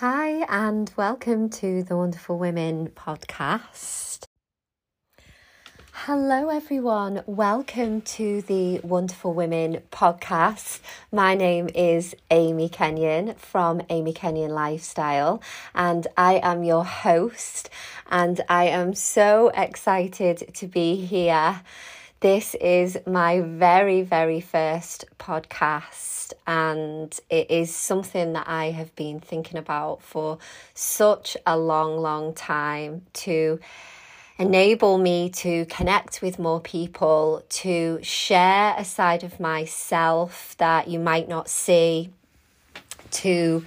Hi, and welcome to the Wonderful Women podcast. Hello, everyone. Welcome to the Wonderful Women podcast. My name is Amy Kenyon from Amy Kenyon Lifestyle, and I am your host. And I am so excited to be here. This is my very, very first podcast and it is something that I have been thinking about for such a long, long time to enable me to connect with more people, to share a side of myself that you might not see, to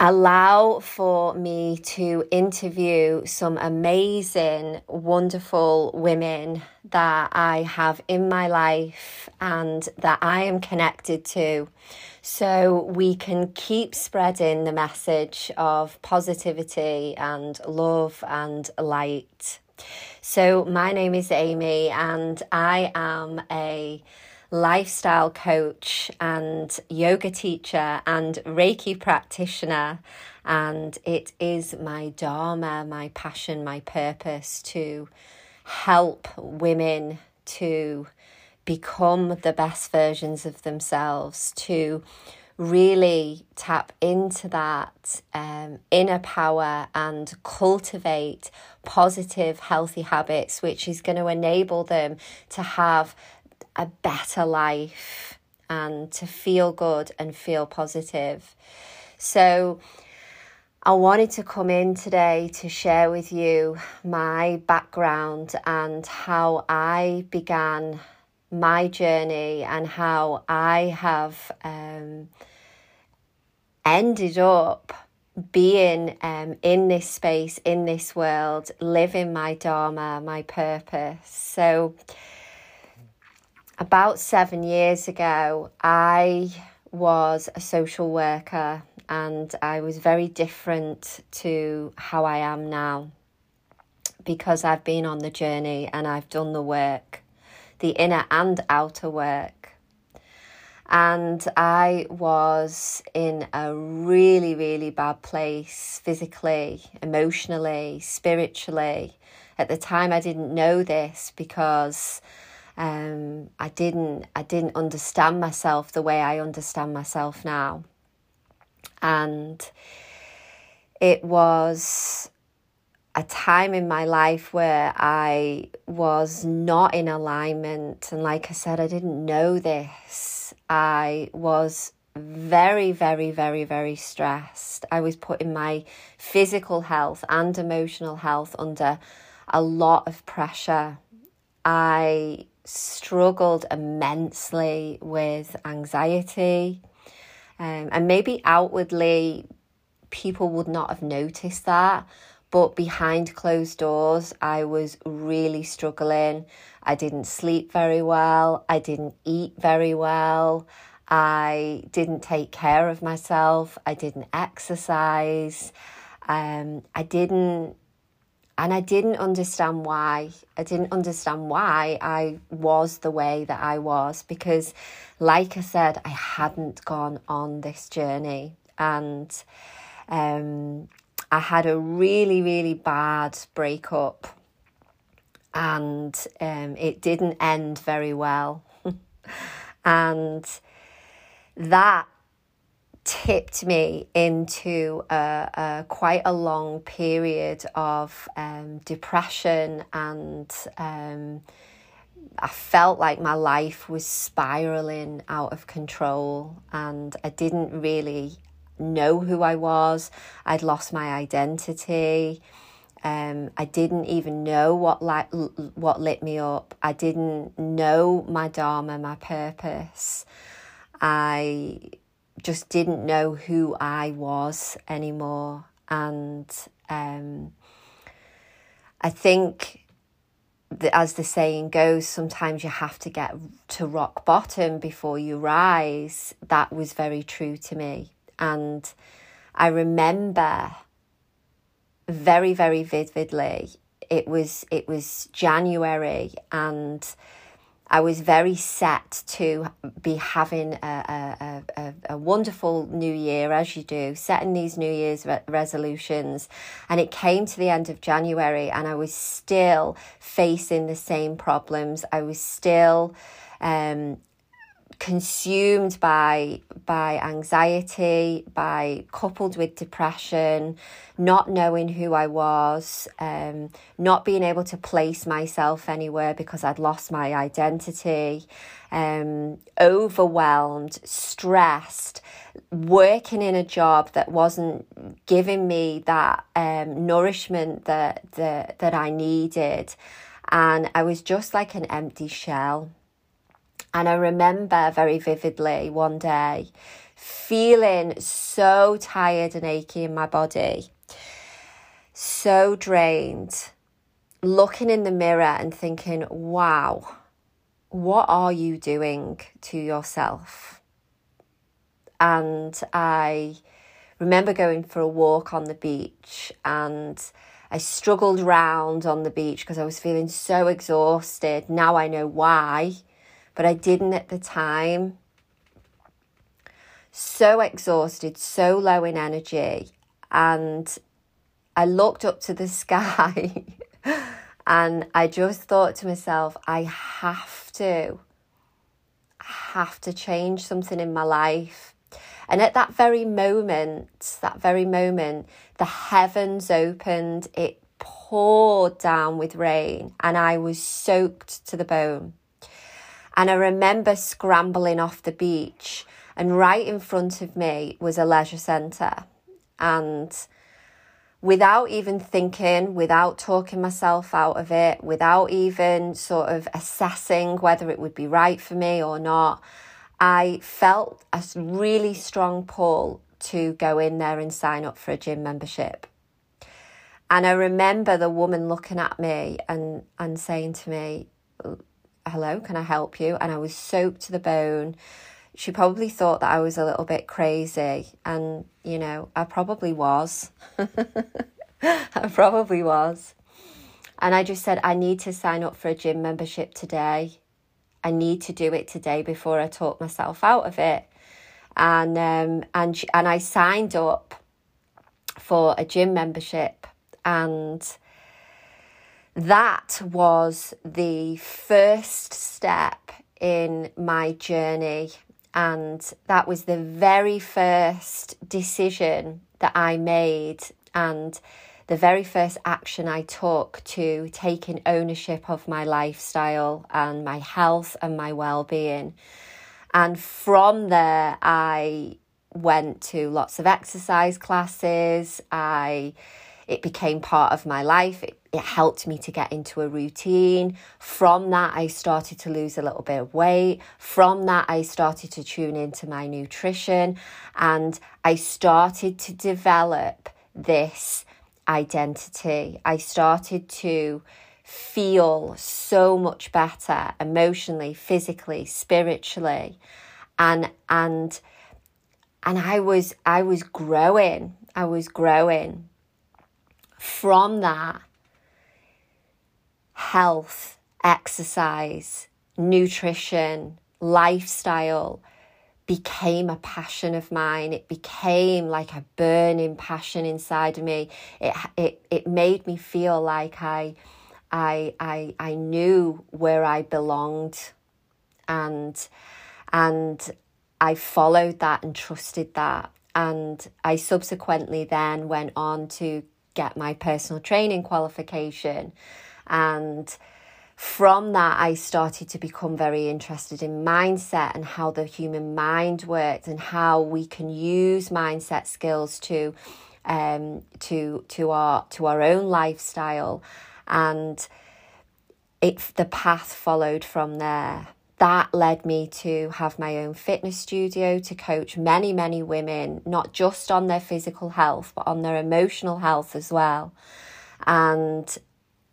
allow for me to interview some amazing, wonderful women that I have in my life and that I am connected to. So we can keep spreading the message of positivity and love and light. So, my name is Amy, and I am a lifestyle coach and yoga teacher and Reiki practitioner. And it is my Dharma, my passion, my purpose to help women to become the best versions of themselves, to really tap into that um, inner power and cultivate positive, healthy habits, which is going to enable them to have a better life and to feel good and feel positive. So, I wanted to come in today to share with you my background and how I began my journey and how I have um, ended up being um, in this space, in this world, living my Dharma, my purpose. So, about seven years ago, I was a social worker and I was very different to how I am now because I've been on the journey and I've done the work, the inner and outer work. And I was in a really, really bad place physically, emotionally, spiritually. At the time, I didn't know this because um, I didn't I didn't understand myself the way I understand myself now, and it was a time in my life where I was not in alignment, and like I said, I didn't know this. I was very, very, very, very stressed. I was putting my physical health and emotional health under a lot of pressure. I struggled immensely with anxiety. Um, and maybe outwardly, people would not have noticed that. But behind closed doors, I was really struggling. I didn't sleep very well. I didn't eat very well. I didn't take care of myself. I didn't exercise. Um, I didn't and I didn't understand why. I didn't understand why I was the way that I was because, like I said, I hadn't gone on this journey. And um, I had a really, really bad breakup. And um, it didn't end very well. and that tipped me into a, a, quite a long period of um, depression and um, I felt like my life was spiraling out of control and I didn't really know who I was. I'd lost my identity. Um, I didn't even know what light, what lit me up. I didn't know my dharma, my purpose. I just didn't know who I was anymore. And um, I think that, as the saying goes, sometimes you have to get to rock bottom before you rise. That was very true to me. And I remember very, very vividly. It was it was January and I was very set to be having a, a, a, a, wonderful new year, as you do, setting these New Year's re- resolutions. And it came to the end of January, and I was still facing the same problems. I was still um, consumed by by anxiety, by coupled with depression, not knowing who I was, um, not being able to place myself anywhere because I'd lost my identity, um, overwhelmed, stressed, working in a job that wasn't giving me that um, nourishment that, that that I needed, and I was just like an empty shell. And I remember very vividly one day feeling so tired and achy in my body, so drained, looking in the mirror and thinking, wow, what are you doing to yourself? And I remember going for a walk on the beach and I struggled round on the beach because I was feeling so exhausted. Now I know why but I didn't at the time. So exhausted, so low in energy. And I looked up to the sky and I just thought to myself, I have to, have to change something in my life. And at that very moment, that very moment, the heavens opened, it poured down with rain, and I was soaked to the bone. And I remember scrambling off the beach, and right in front of me was a leisure centre. And without even thinking, without talking myself out of it, without even sort of assessing whether it would be right for me or not, I felt a really strong pull to go in there and sign up for a gym membership. And I remember the woman looking at me and, and saying to me, hello, can I help you? And I was soaked to the bone. She probably thought that I was a little bit crazy. And, you know, I probably was. I probably was. And I just said, I need to sign up for a gym membership today. I need to do it today before I talk myself out of it. And um, and and I signed up for a gym membership, and that was the first step in my journey. And that was the very first decision that I made and the very first action I took to taking ownership of my lifestyle and my health and my well being. And from there, I went to lots of exercise classes. I it became part of my life. It, it helped me to get into a routine. From that, I started to lose a little bit of weight. From that, I started to tune into my nutrition and I started to develop this identity. I started to feel so much better emotionally, physically, spiritually. And and and I was I was growing. I was growing from that, health, exercise, nutrition, lifestyle became a passion of mine. It became like a burning passion inside of me. It it it made me feel like I I I I knew where I belonged and and I followed that and trusted that. And I subsequently then went on to get my personal training qualification. And from that, I started to become very interested in mindset and how the human mind works and how we can use mindset skills to um, to to our to our own lifestyle, and it the path followed from there that led me to have my own fitness studio to coach many, many women, not just on their physical health, but on their emotional health as well. And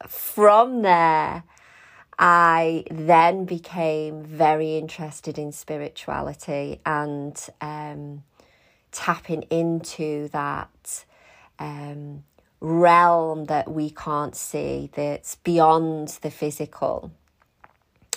from there, I then became very interested in spirituality and um, tapping into that um, realm that we can't see, that's beyond the physical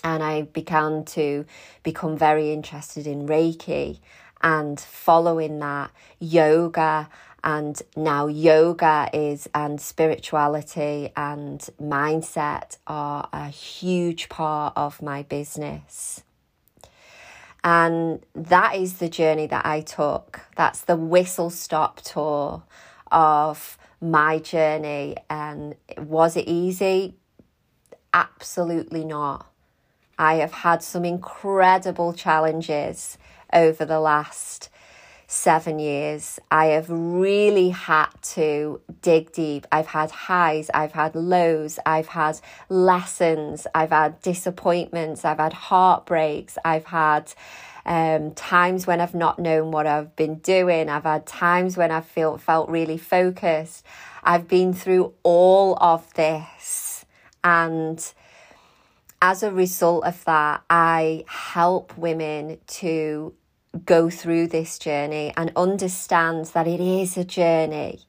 and I began to become very interested in Reiki and following that yoga. And now yoga is and spirituality and mindset are a huge part of my business. And that is the journey that I took. That's the whistle stop tour of my journey. And was it easy? Absolutely not I have had some incredible challenges over the last seven years. I have really had to dig deep. I've had highs, I've had lows, I've had lessons, I've had disappointments, I've had heartbreaks, I've had um, times when I've not known what I've been doing. I've had times when I've felt felt really focused. I've been through all of this and as a result of that, I help women to go through this journey and understand that it is a journey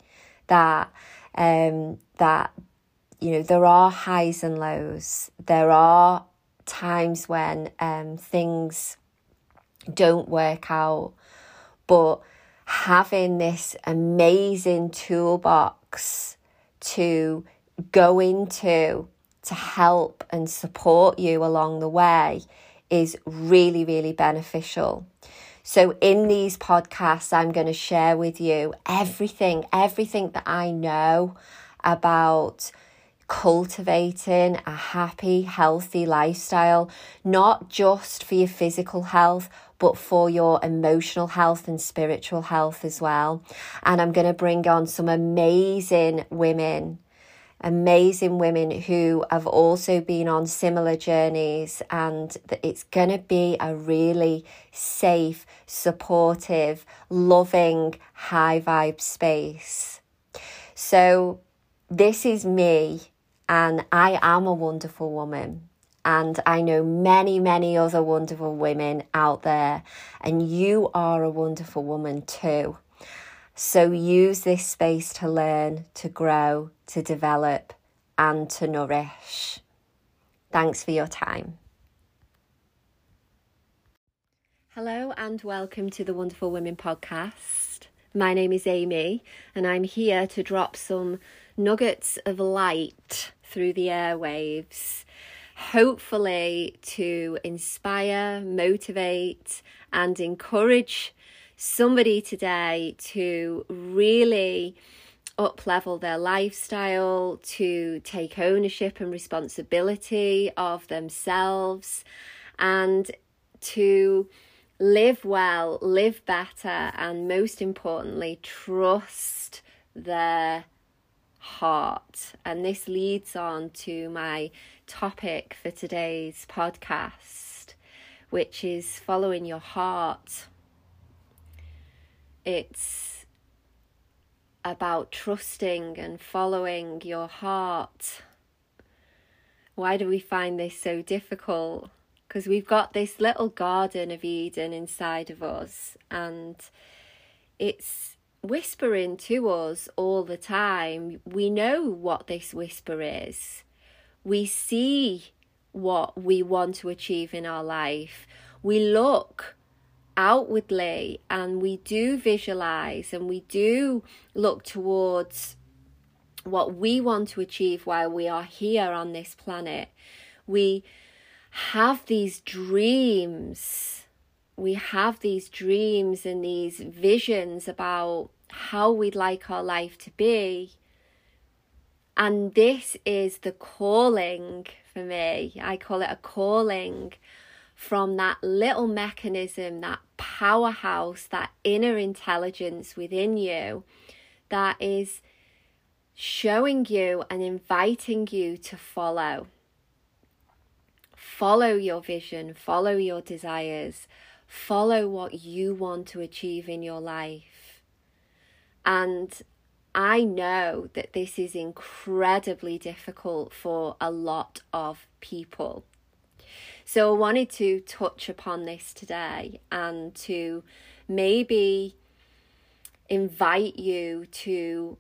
that um that you know there are highs and lows. There are times when um things don't work out. But having this amazing toolbox to go into to help and support you along the way is really, really beneficial. So, in these podcasts, I'm going to share with you everything, everything that I know about cultivating a happy, healthy lifestyle, not just for your physical health, but for your emotional health and spiritual health as well. And I'm going to bring on some amazing women amazing women who have also been on similar journeys, and that it's going to be a really safe, supportive, loving, high vibe space. So, this is me, and I am a wonderful woman. And I know many, many other wonderful women out there, and you are a wonderful woman too. So use this space to learn, to grow, to develop, and to nourish. Thanks for your time. Hello, and welcome to the Wonderful Women podcast. My name is Amy, and I'm here to drop some nuggets of light through the airwaves, hopefully to inspire, motivate, and encourage somebody today to really up level their lifestyle, to take ownership and responsibility of themselves, and to live well, live better, and most importantly, trust their heart. And this leads on to my topic for today's podcast, which is following your heart. It's about trusting and following your heart. Why do we find this so difficult? Because we've got this little garden of Eden inside of us, and it's whispering to us all the time. We know what this whisper is, we see what we want to achieve in our life. We look outwardly and we do visualize and we do look towards what we want to achieve while we are here on this planet, we have these dreams. We have these dreams and these visions about how we'd like our life to be. And this is the calling for me. I call it a calling from that little mechanism, that powerhouse, that inner intelligence within you that is showing you and inviting you to follow. Follow your vision, follow your desires, follow what you want to achieve in your life. And I know that this is incredibly difficult for a lot of people. So I wanted to touch upon this today and to maybe invite you to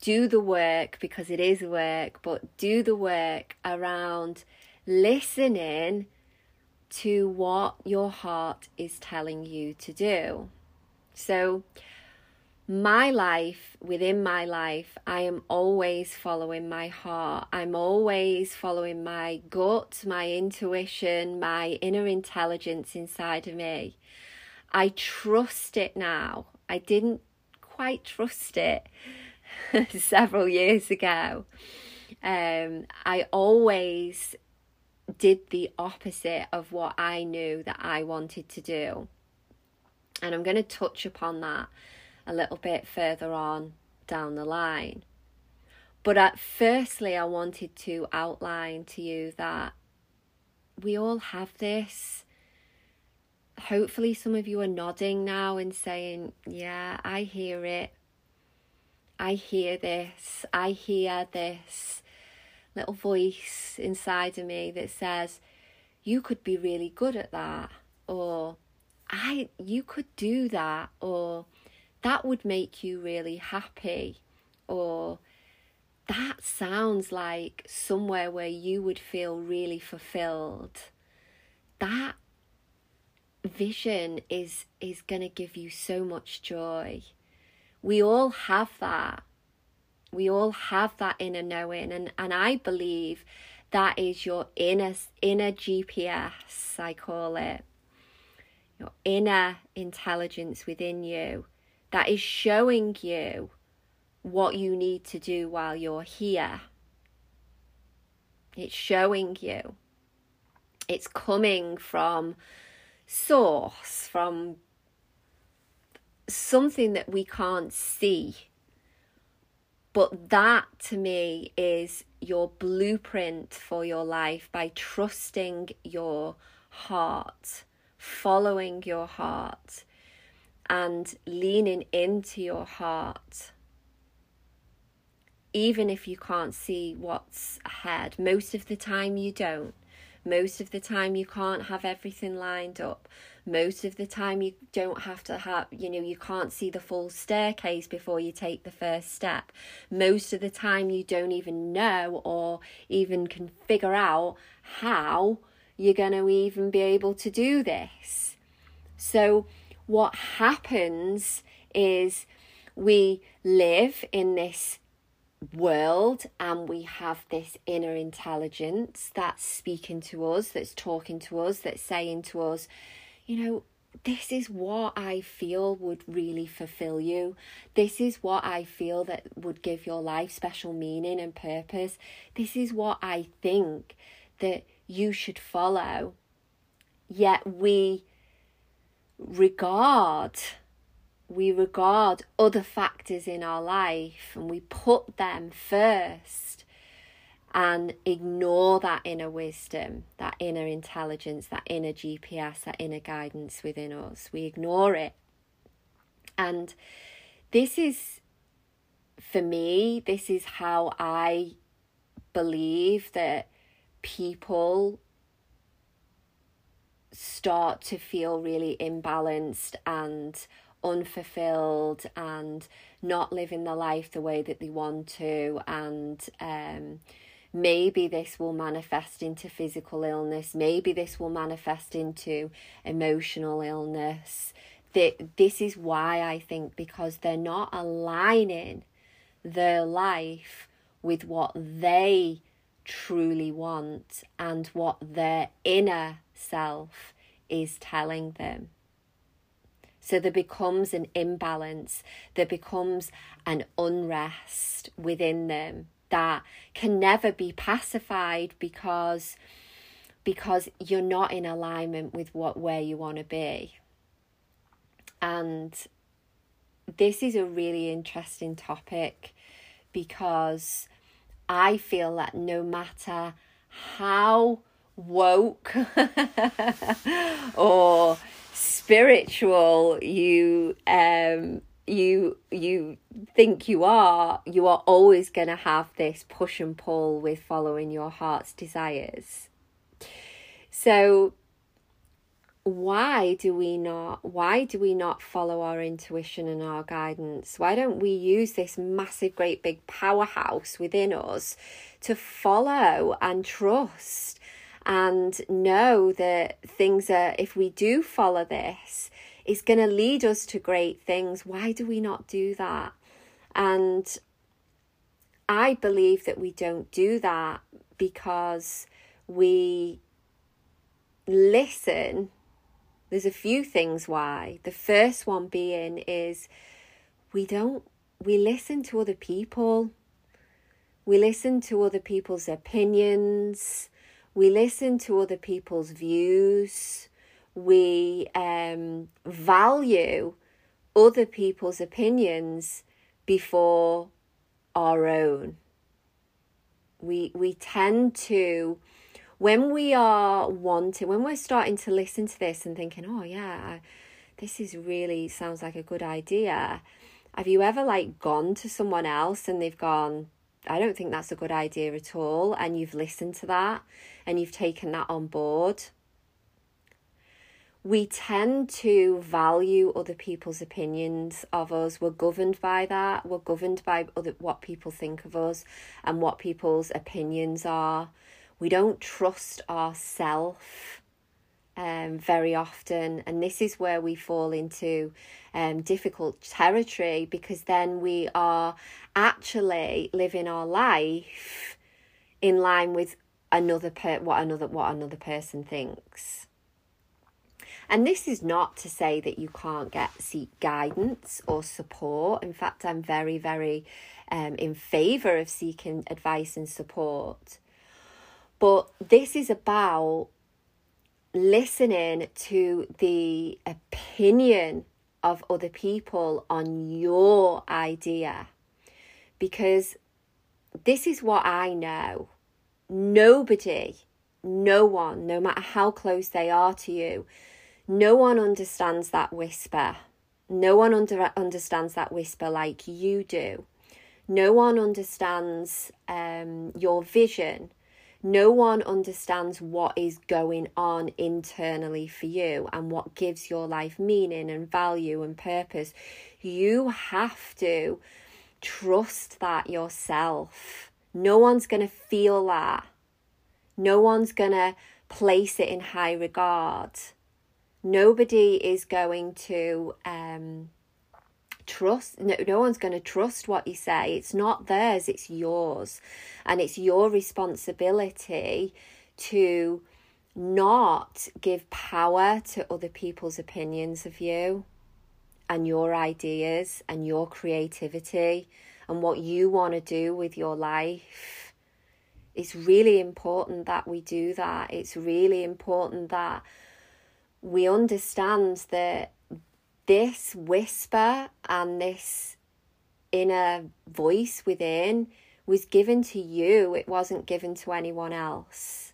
do the work because it is work, but do the work around listening to what your heart is telling you to do. So, my life, within my life, I am always following my heart. I'm always following my gut, my intuition, my inner intelligence inside of me. I trust it now. I didn't quite trust it several years ago. Um, I always did the opposite of what I knew that I wanted to do. And I'm going to touch upon that a little bit further on down the line. But at firstly, I wanted to outline to you that we all have this. Hopefully, some of you are nodding now and saying, Yeah, I hear it. I hear this. I hear this little voice inside of me that says, You could be really good at that. Or, I you could do that or that would make you really happy or that sounds like somewhere where you would feel really fulfilled. That vision is is going to give you so much joy. We all have that. We all have that inner knowing and and i believe that is your inner inner gps i call it. Your inner intelligence within you that is showing you what you need to do while you're here. It's showing you. It's coming from source, from something that we can't see. But that to me is your blueprint for your life by trusting your heart, following your heart, and leaning into your heart. Even if you can't see what's ahead, most of the time you don't. Most of the time you can't have everything lined up. Most of the time you don't have to have, you know, you can't see the full staircase before you take the first step. Most of the time you don't even know or even can figure out how you're going to even be able to do this. So, what happens is we live in this world and we have this inner intelligence that's speaking to us, that's talking to us, that's saying to us, you know, this is what I feel would really fulfill you. This is what I feel that would give your life special meaning and purpose. This is what I think that you should follow. Yet we regard we regard other factors in our life and we put them first and ignore that inner wisdom, that inner intelligence, that inner GPS, that inner guidance within us. We ignore it. And this is, for me, this is how I believe that people start to feel really imbalanced and unfulfilled and not living the life the way that they want to. And um, maybe this will manifest into physical illness. Maybe this will manifest into emotional illness. That this is why i think because they're not aligning their life with what they truly want and what their inner self is telling them. So there becomes an imbalance, there becomes an unrest within them that can never be pacified because because you're not in alignment with what where you want to be. And this is a really interesting topic because I feel that no matter how woke or spiritual you um you you think you are you are always going to have this push and pull with following your heart's desires. So why do we not why do we not follow our intuition and our guidance? Why don't we use this massive great big powerhouse within us to follow and trust and know that things are, if we do follow this, it's going to lead us to great things. Why do we not do that? And I believe that we don't do that because we listen. There's a few things why. The first one being is we don't, we listen to other people. We listen to other people's opinions we listen to other people's views, we um, value other people's opinions before our own. We, we tend to, when we are wanting, when we're starting to listen to this and thinking, oh, yeah, this is really sounds like a good idea. Have you ever like gone to someone else and they've gone, I don't think that's a good idea at all, and you've listened to that and you've taken that on board. We tend to value other people's opinions of us. We're governed by that. We're governed by other, what people think of us and what people's opinions are. We don't trust ourselves um, very often, and this is where we fall into um, difficult territory because then we are actually living our life in line with another per what another what another person thinks. And this is not to say that you can't get seek guidance or support. In fact, I'm very, very um, in favor of seeking advice and support. But this is about listening to the opinion of other people on your idea. Because this is what I know nobody, no one, no matter how close they are to you, no one understands that whisper. No one under, understands that whisper like you do. No one understands um, your vision. No one understands what is going on internally for you and what gives your life meaning and value and purpose. You have to trust that yourself no one's going to feel that. No one's going to place it in high regard. Nobody is going to um, trust, no, no one's going to trust what you say. It's not theirs, it's yours. And it's your responsibility to not give power to other people's opinions of you and your ideas and your creativity and what you want to do with your life. It's really important that we do that. It's really important that we understand that this whisper and this inner voice within was given to you, it wasn't given to anyone else.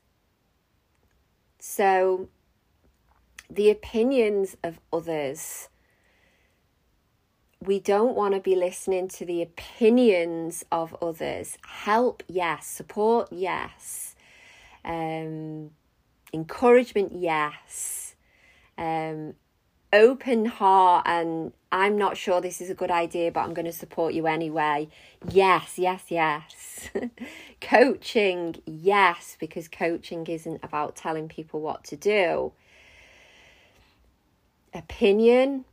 So, the opinions of others we don't want to be listening to the opinions of others. Help, yes. Support, yes. Um, encouragement, yes. Um, open heart and I'm not sure this is a good idea, but I'm going to support you anyway. Yes, yes, yes. coaching, yes, because coaching isn't about telling people what to do. Opinion,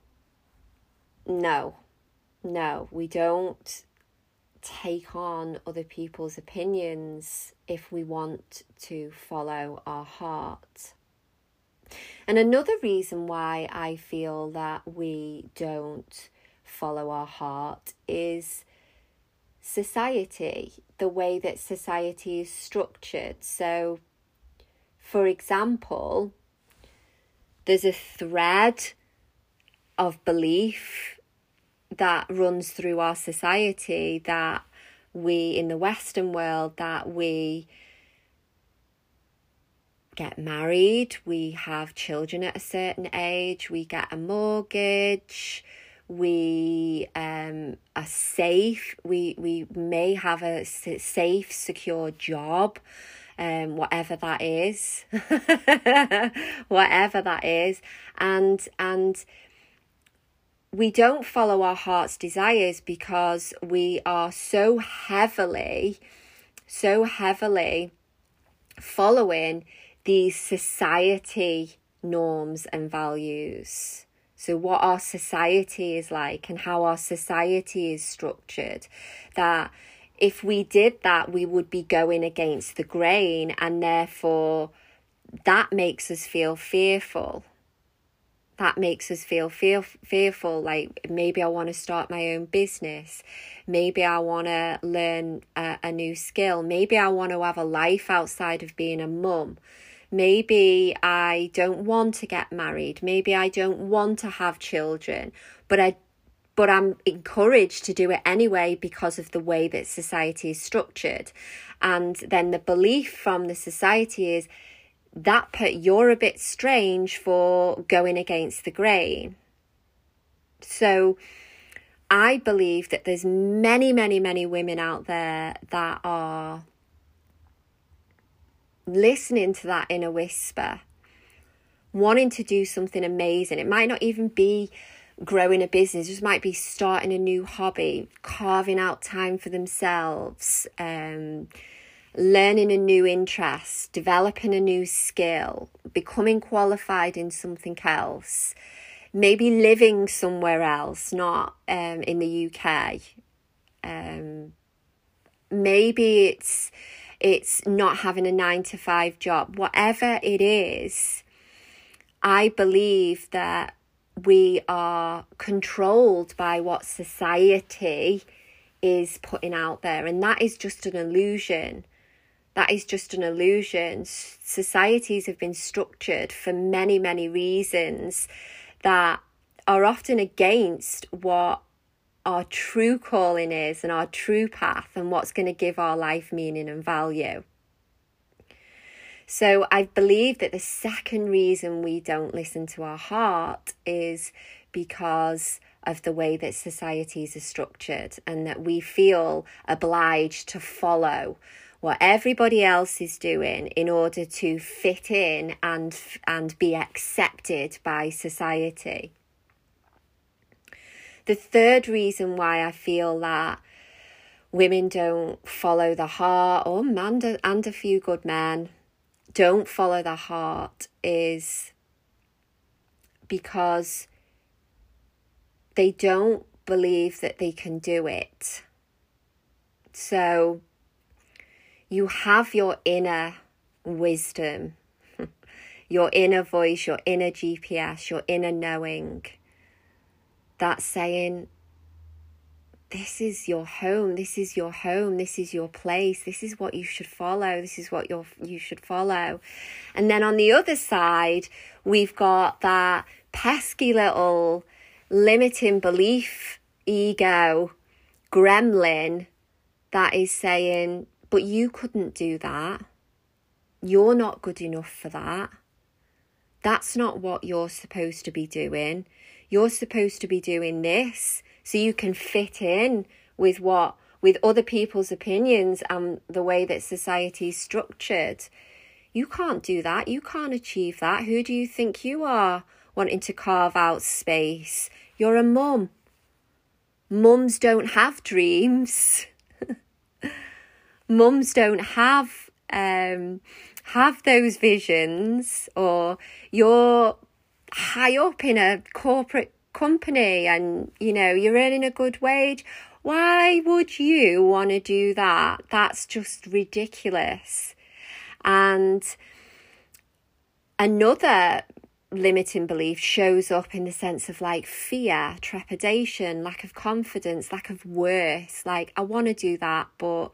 no, no, we don't take on other people's opinions if we want to follow our heart. And another reason why I feel that we don't follow our heart is society, the way that society is structured. So, for example, there's a thread of belief that runs through our society that we in the Western world that we get married, we have children at a certain age, we get a mortgage, we um, are safe, we, we may have a safe, secure job, um, whatever that is, whatever that is, and and we don't follow our heart's desires because we are so heavily, so heavily following these society norms and values. So, what our society is like and how our society is structured, that if we did that, we would be going against the grain, and therefore that makes us feel fearful. That makes us feel fear, fearful. Like maybe I want to start my own business. Maybe I want to learn a, a new skill. Maybe I want to have a life outside of being a mum. Maybe I don't want to get married. Maybe I don't want to have children, but I but I'm encouraged to do it anyway because of the way that society is structured. And then the belief from the society is that put you're a bit strange for going against the grain. So I believe that there's many, many, many women out there that are listening to that inner whisper, wanting to do something amazing. It might not even be growing a business, it just might be starting a new hobby, carving out time for themselves, um, learning a new interest, developing a new skill, becoming qualified in something else, maybe living somewhere else, not um, in the UK. Um, maybe it's it's not having a nine to five job, whatever it is, I believe that we are controlled by what society is putting out there, and that is just an illusion. That is just an illusion. Societies have been structured for many, many reasons that are often against what our true calling is and our true path and what's going to give our life meaning and value. So I believe that the second reason we don't listen to our heart is because of the way that societies are structured and that we feel obliged to follow what everybody else is doing in order to fit in and and be accepted by society. The third reason why I feel that women don't follow the heart, or man and a few good men don't follow the heart, is because they don't believe that they can do it. So you have your inner wisdom, your inner voice, your inner GPS, your inner knowing that's saying, this is your home, this is your home, this is your place, this is what you should follow, this is what you you should follow. And then on the other side, we've got that pesky little limiting belief ego gremlin that is saying, but you couldn't do that. You're not good enough for that. That's not what you're supposed to be doing. You're supposed to be doing this so you can fit in with what with other people's opinions and the way that society is structured. You can't do that. You can't achieve that. Who do you think you are wanting to carve out space? You're a mum. Mums don't have dreams. Mums don't have um have those visions or you're high up in a corporate company and you know you're earning a good wage why would you want to do that? That's just ridiculous. And another limiting belief shows up in the sense of like fear trepidation lack of confidence lack of worth. Like i want to do that but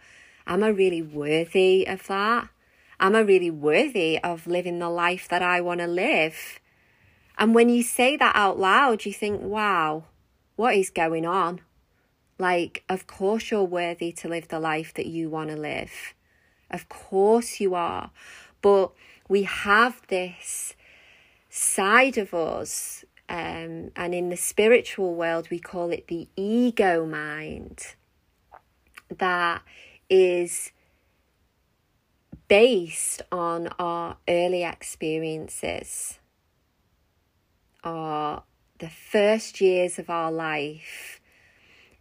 am i really worthy of that? Am i really worthy of living the life that i want to live and when you say that out loud, you think, wow, what is going on? Like, of course, you're worthy to live the life that you want to live. Of course, you are. But we have this side of us, um, and in the spiritual world, we call it the ego mind, that is based on our early experiences are the first years of our life.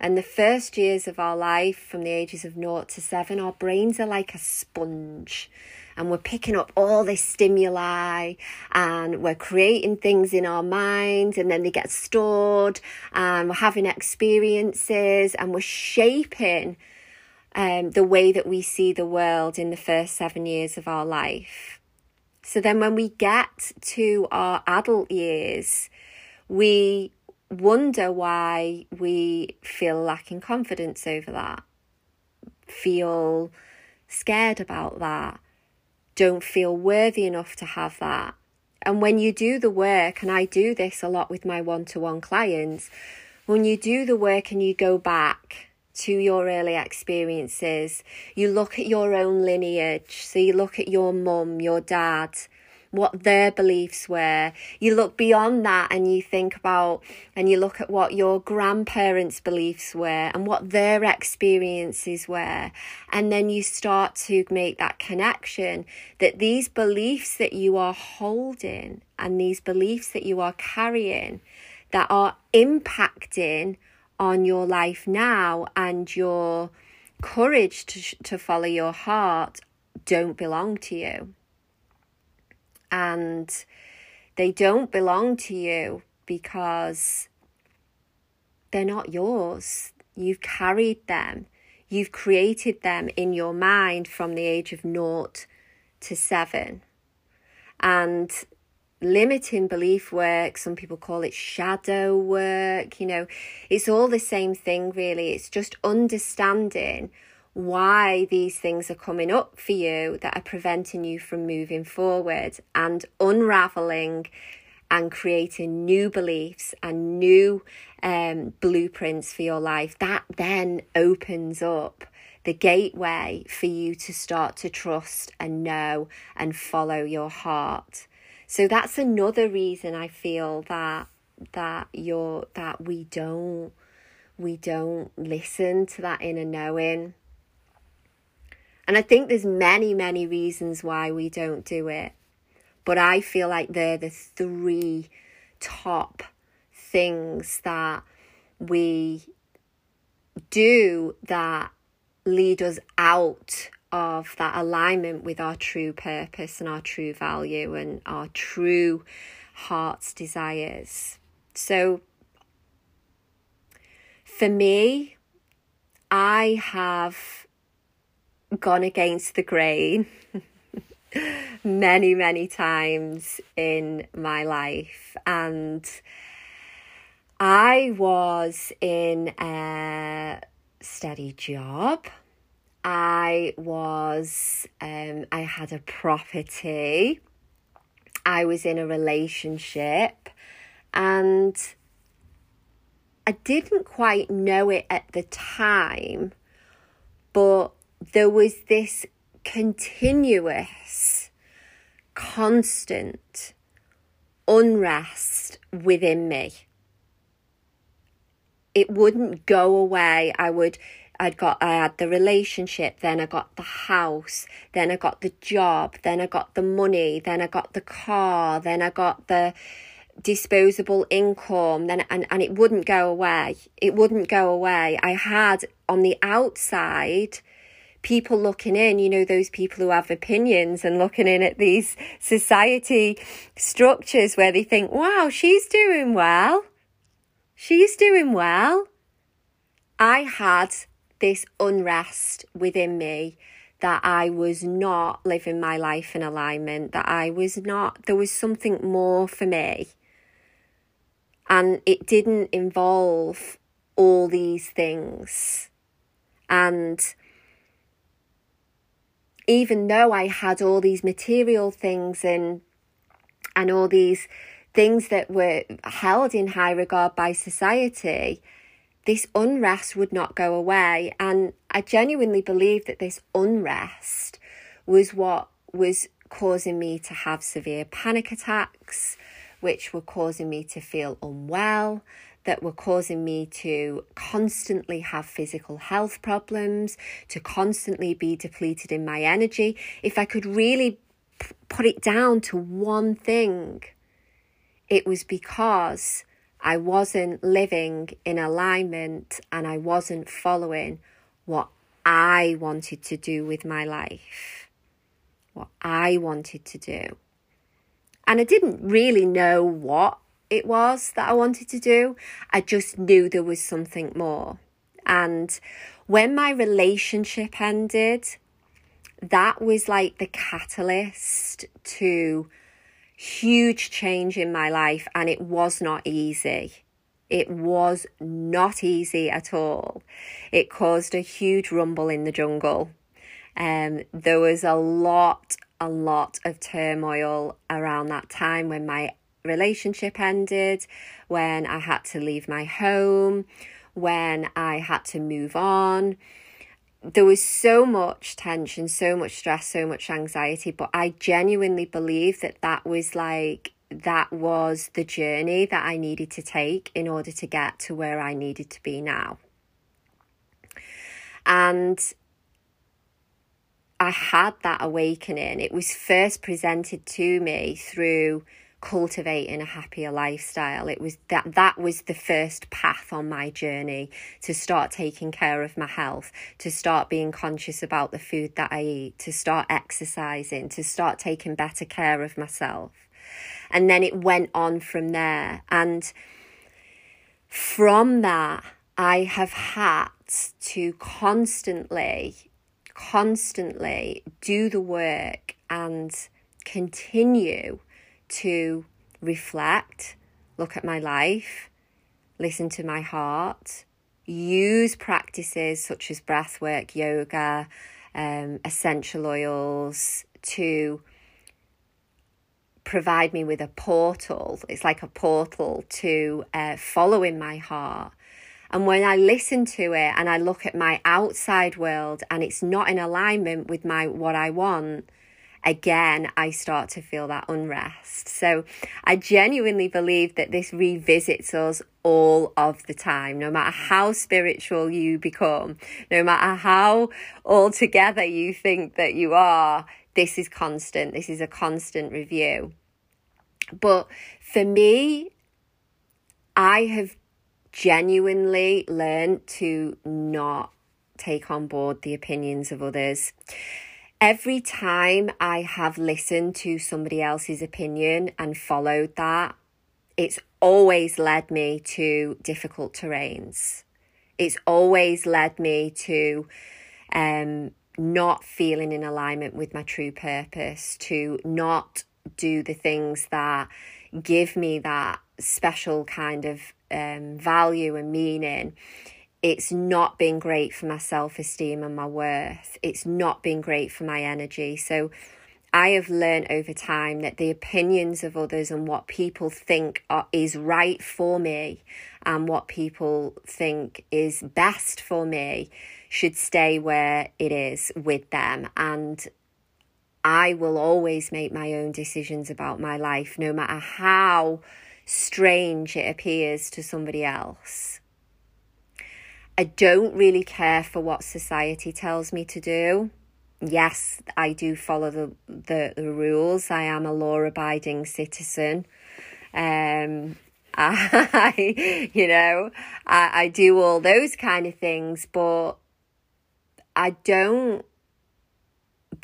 And the first years of our life, from the ages of naught to seven, our brains are like a sponge. and we're picking up all this stimuli and we're creating things in our minds and then they get stored and we're having experiences and we're shaping um, the way that we see the world in the first seven years of our life. So then when we get to our adult years, we wonder why we feel lacking confidence over that, feel scared about that, don't feel worthy enough to have that. And when you do the work, and I do this a lot with my one to one clients, when you do the work and you go back to your early experiences, you look at your own lineage. So you look at your mum, your dad, what their beliefs were. You look beyond that and you think about and you look at what your grandparents' beliefs were and what their experiences were. And then you start to make that connection that these beliefs that you are holding and these beliefs that you are carrying that are impacting on your life now and your courage to, to follow your heart don't belong to you and they don't belong to you because they're not yours. You've carried them, you've created them in your mind from the age of naught to seven. And limiting belief work, some people call it shadow work, you know, it's all the same thing, really. It's just understanding why these things are coming up for you that are preventing you from moving forward and unraveling and creating new beliefs and new um, blueprints for your life. That then opens up the gateway for you to start to trust and know and follow your heart. So that's another reason I feel that that you're that we don't we don't listen to that inner knowing and I think there's many, many reasons why we don't do it. But I feel like they're the three top things that we do that lead us out of that alignment with our true purpose and our true value and our true heart's desires. So, for me, I have gone against the grain many, many times in my life. And I was in a steady job. I was, um, I had a property. I was in a relationship and I didn't quite know it at the time, but there was this continuous, constant unrest within me. It wouldn't go away. I would I'd got I had the relationship, then I got the house, then I got the job, then I got the money, then I got the car, then I got the disposable income then and, and it wouldn't go away. It wouldn't go away. I had on the outside people looking in, you know, those people who have opinions and looking in at these society structures where they think, wow, she's doing well. She's doing well. I had this unrest within me that I was not living my life in alignment, that I was not, there was something more for me. And it didn't involve all these things. And even though I had all these material things and and all these things that were held in high regard by society, this unrest would not go away. And I genuinely believe that this unrest was what was causing me to have severe panic attacks, which were causing me to feel unwell, that were causing me to constantly have physical health problems, to constantly be depleted in my energy. If I could really put it down to one thing, it was because I wasn't living in alignment and I wasn't following what I wanted to do with my life. what I wanted to do. And I didn't really know what it was that I wanted to do. I just knew there was something more. And when my relationship ended, that was like the catalyst to huge change in my life. And it was not easy. It was not easy at all. It caused a huge rumble in the jungle. Um, there was a lot, a lot of turmoil around that time when my relationship ended, when I had to leave my home, when I had to move on. There was so much tension, so much stress, so much anxiety, but I genuinely believe that that was like that was the journey that I needed to take in order to get to where I needed to be now. And I had that awakening. It was first presented to me through cultivating a happier lifestyle. It was that that was the first path on my journey to start taking care of my health, to start being conscious about the food that I eat, to start exercising, to start taking better care of myself. And then it went on from there. And from that, I have had to constantly, constantly do the work and continue to reflect, look at my life, listen to my heart, use practices such as breath work, yoga, um, essential oils to provide me with a portal. It's like a portal to uh, follow in my heart. And when I listen to it and I look at my outside world and it's not in alignment with my what I want, again I start to feel that unrest. So I genuinely believe that this revisits us all of the time, no matter how spiritual you become, no matter how altogether you think that you are, this is constant. This is a constant review. But for me, I have genuinely learned to not take on board the opinions of others. Every time I have listened to somebody else's opinion and followed that, it's always led me to difficult terrains. It's always led me to um, not feeling in alignment with my true purpose, to not do the things that give me that special kind of um, value and meaning. It's not been great for my self esteem and my worth. It's not been great for my energy. So, I have learned over time that the opinions of others and what people think are, is right for me and what people think is best for me should stay where it is with them. And I will always make my own decisions about my life, no matter how strange it appears to somebody else. I don't really care for what society tells me to do yes, I do follow the, the, the rules. I am a law abiding citizen. Um, I, you know, I, I do all those kind of things, but I don't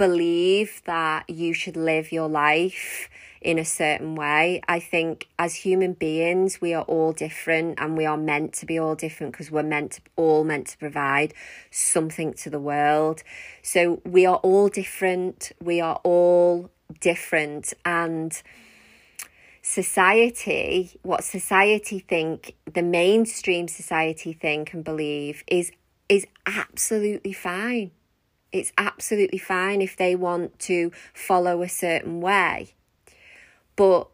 believe that you should live your life in a certain way. I think as human beings, we are all different and we are meant to be all different because we're meant to, all meant to provide something to the world. So we are all different. We are all different and society what society think the mainstream society think and believe is is absolutely fine it's absolutely fine if they want to follow a certain way but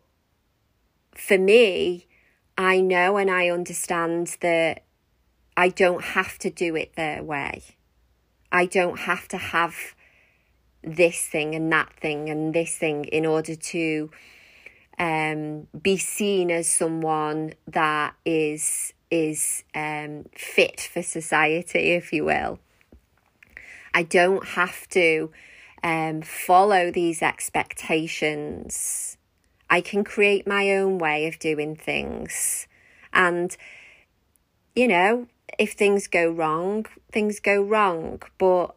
for me, I know and I understand that I don't have to do it their way. I don't have to have this thing and that thing and this thing in order to um, be seen as someone that is is um, fit for society, if you will. I don't have to um, follow these expectations I can create my own way of doing things. And, you know, if things go wrong, things go wrong. But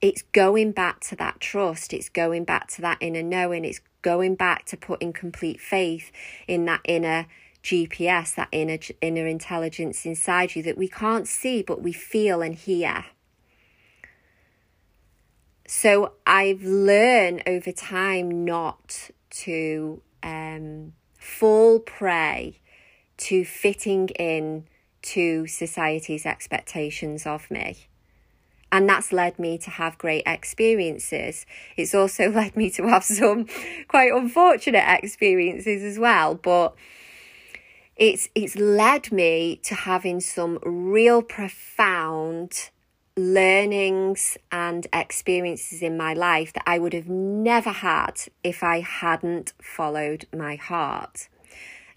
it's going back to that trust, it's going back to that inner knowing, it's going back to putting complete faith in that inner GPS, that inner inner intelligence inside you that we can't see but we feel and hear. So I've learned over time not to um, fall prey to fitting in to society's expectations of me. And that's led me to have great experiences. It's also led me to have some quite unfortunate experiences as well. But it's it's led me to having some real profound learnings and experiences in my life that I would have never had if I hadn't followed my heart.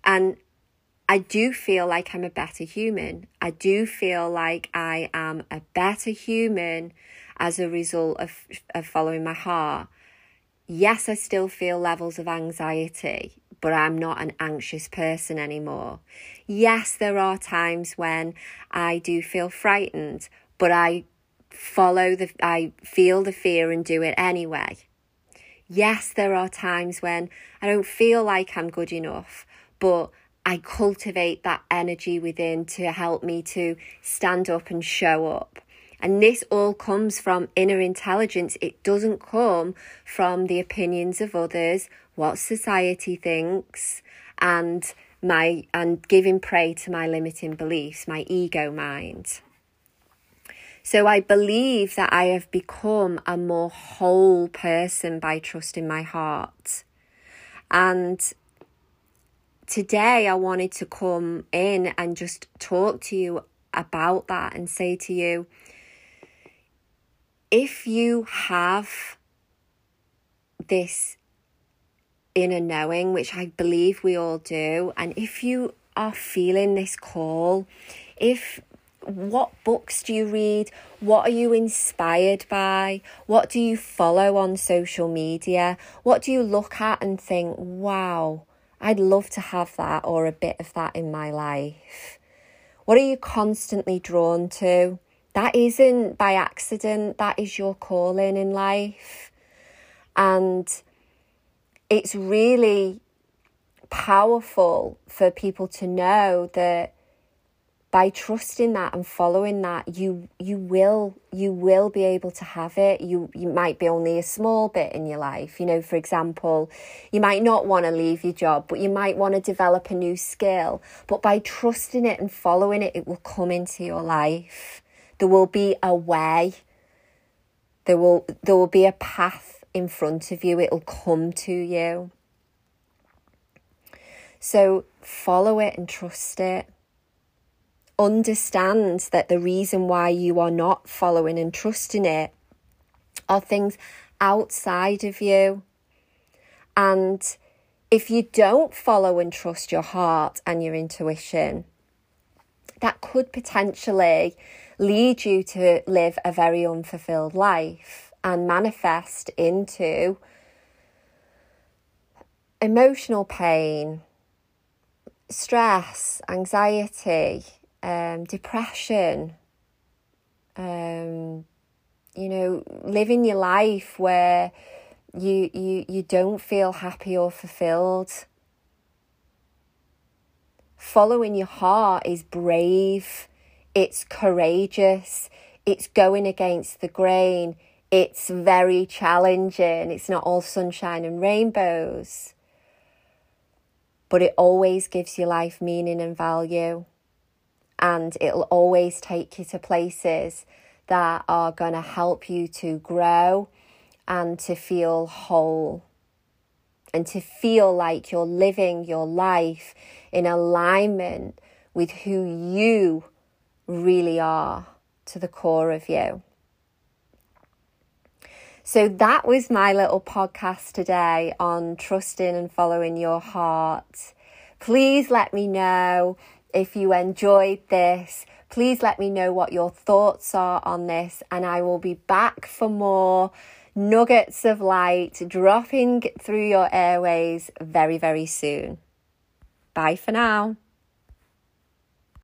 And I do feel like I'm a better human. I do feel like I am a better human as a result of, of following my heart. Yes, I still feel levels of anxiety, but I'm not an anxious person anymore. Yes, there are times when I do feel frightened, but I follow the, I feel the fear and do it anyway. Yes, there are times when I don't feel like I'm good enough, but I cultivate that energy within to help me to stand up and show up. And this all comes from inner intelligence. It doesn't come from the opinions of others, what society thinks, and my and giving prey to my limiting beliefs, my ego mind. So I believe that I have become a more whole person by trusting my heart. And today I wanted to come in and just talk to you about that and say to you if you have this inner knowing, which I believe we all do, and if you are feeling this call, if what books do you read? What are you inspired by? What do you follow on social media? What do you look at and think, wow, I'd love to have that or a bit of that in my life. What are you constantly drawn to? That isn't by accident, that is your calling in life. And it's really powerful for people to know that by trusting that and following that you you will you will be able to have it. You you might be only a small bit in your life. You know for example you might not want to leave your job but you might want to develop a new skill. But by trusting it and following it it will come into your life. There will be a way. There will there will be a path in front of you. It'll come to you. So follow it and trust it understands that the reason why you are not following and trusting it are things outside of you. And if you don't follow and trust your heart and your intuition, that could potentially lead you to live a very unfulfilled life and manifest into emotional pain, stress, anxiety, um, depression, um, you know, living your life where you you you don't feel happy or fulfilled. Following your heart is brave, it's courageous, it's going against the grain, it's very challenging, it's not all sunshine and rainbows. But it always gives your life meaning and value and it'll always take you to places that are going to help you to grow and to feel whole and to feel like you're living your life in alignment with who you really are to the core of you. So that was my little podcast today on trusting and following your heart. Please let me know if you enjoyed this, please let me know what your thoughts are on this, and I will be back for more nuggets of light dropping through your airways very, very soon. Bye for now.